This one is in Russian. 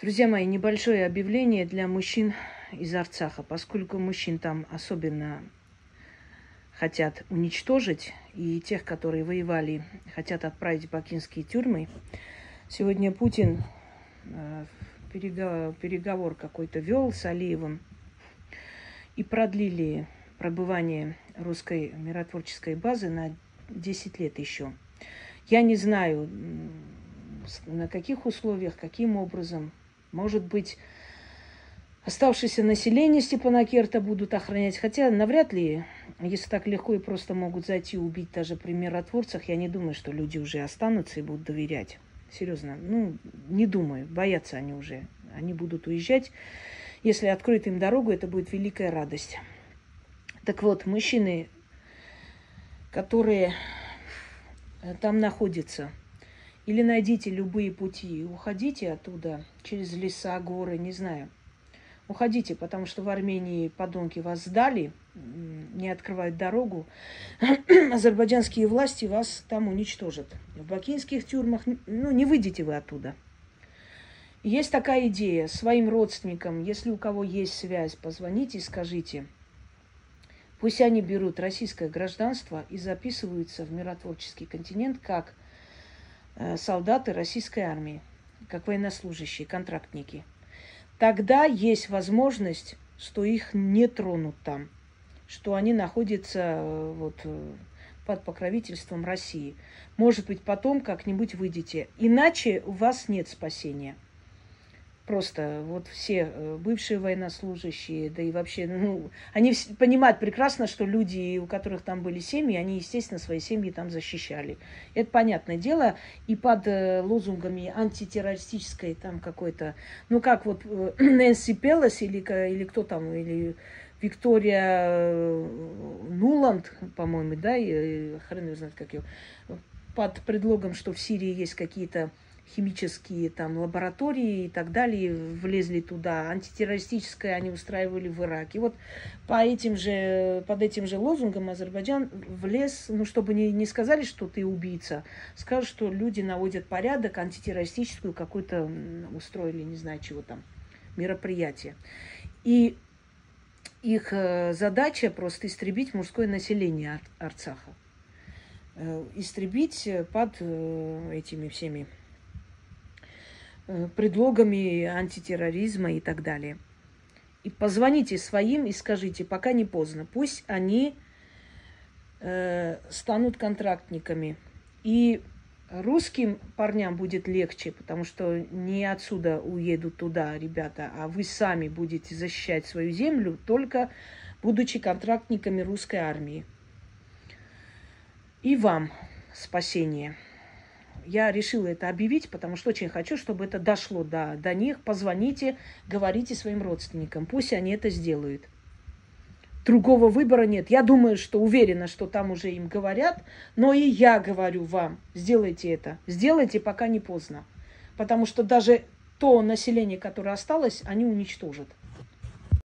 Друзья мои, небольшое объявление для мужчин из Арцаха. Поскольку мужчин там особенно хотят уничтожить, и тех, которые воевали, хотят отправить в бакинские тюрьмы, сегодня Путин э, переговор, какой-то вел с Алиевым и продлили пробывание русской миротворческой базы на 10 лет еще. Я не знаю, на каких условиях, каким образом. Может быть, оставшееся население Степанакерта будут охранять. Хотя навряд ли, если так легко и просто могут зайти и убить даже при миротворцах, я не думаю, что люди уже останутся и будут доверять. Серьезно, ну, не думаю, боятся они уже. Они будут уезжать. Если откроют им дорогу, это будет великая радость. Так вот, мужчины, которые там находятся, или найдите любые пути и уходите оттуда через леса, горы, не знаю. Уходите, потому что в Армении подонки вас сдали, не открывают дорогу. Азербайджанские власти вас там уничтожат. В бакинских тюрьмах, ну, не выйдете вы оттуда. Есть такая идея своим родственникам, если у кого есть связь, позвоните и скажите. Пусть они берут российское гражданство и записываются в миротворческий континент как – солдаты российской армии, как военнослужащие, контрактники. Тогда есть возможность, что их не тронут там, что они находятся э, вот, э, под покровительством России. Может быть, потом как-нибудь выйдете. Иначе у вас нет спасения – Просто вот все э, бывшие военнослужащие, да и вообще, ну, они понимают прекрасно, что люди, у которых там были семьи, они, естественно, свои семьи там защищали. Это понятное дело. И под э, лозунгами антитеррористической там какой-то, ну, как вот э, Нэнси Пелос или, или кто там, или Виктория Нуланд, по-моему, да, и, хрен его знает, как ее, под предлогом, что в Сирии есть какие-то химические там лаборатории и так далее влезли туда. Антитеррористическое они устраивали в Ираке. Вот по этим же, под этим же лозунгом Азербайджан влез, ну, чтобы не, не сказали, что ты убийца, скажут, что люди наводят порядок, антитеррористическую какую-то устроили, не знаю, чего там, мероприятие. И их э, задача просто истребить мужское население Арцаха. Э, истребить под э, этими всеми предлогами антитерроризма и так далее. И позвоните своим и скажите, пока не поздно, пусть они э, станут контрактниками. И русским парням будет легче, потому что не отсюда уедут туда ребята, а вы сами будете защищать свою землю, только будучи контрактниками русской армии. И вам спасение я решила это объявить, потому что очень хочу, чтобы это дошло до, до них. Позвоните, говорите своим родственникам, пусть они это сделают. Другого выбора нет. Я думаю, что уверена, что там уже им говорят, но и я говорю вам, сделайте это. Сделайте, пока не поздно. Потому что даже то население, которое осталось, они уничтожат.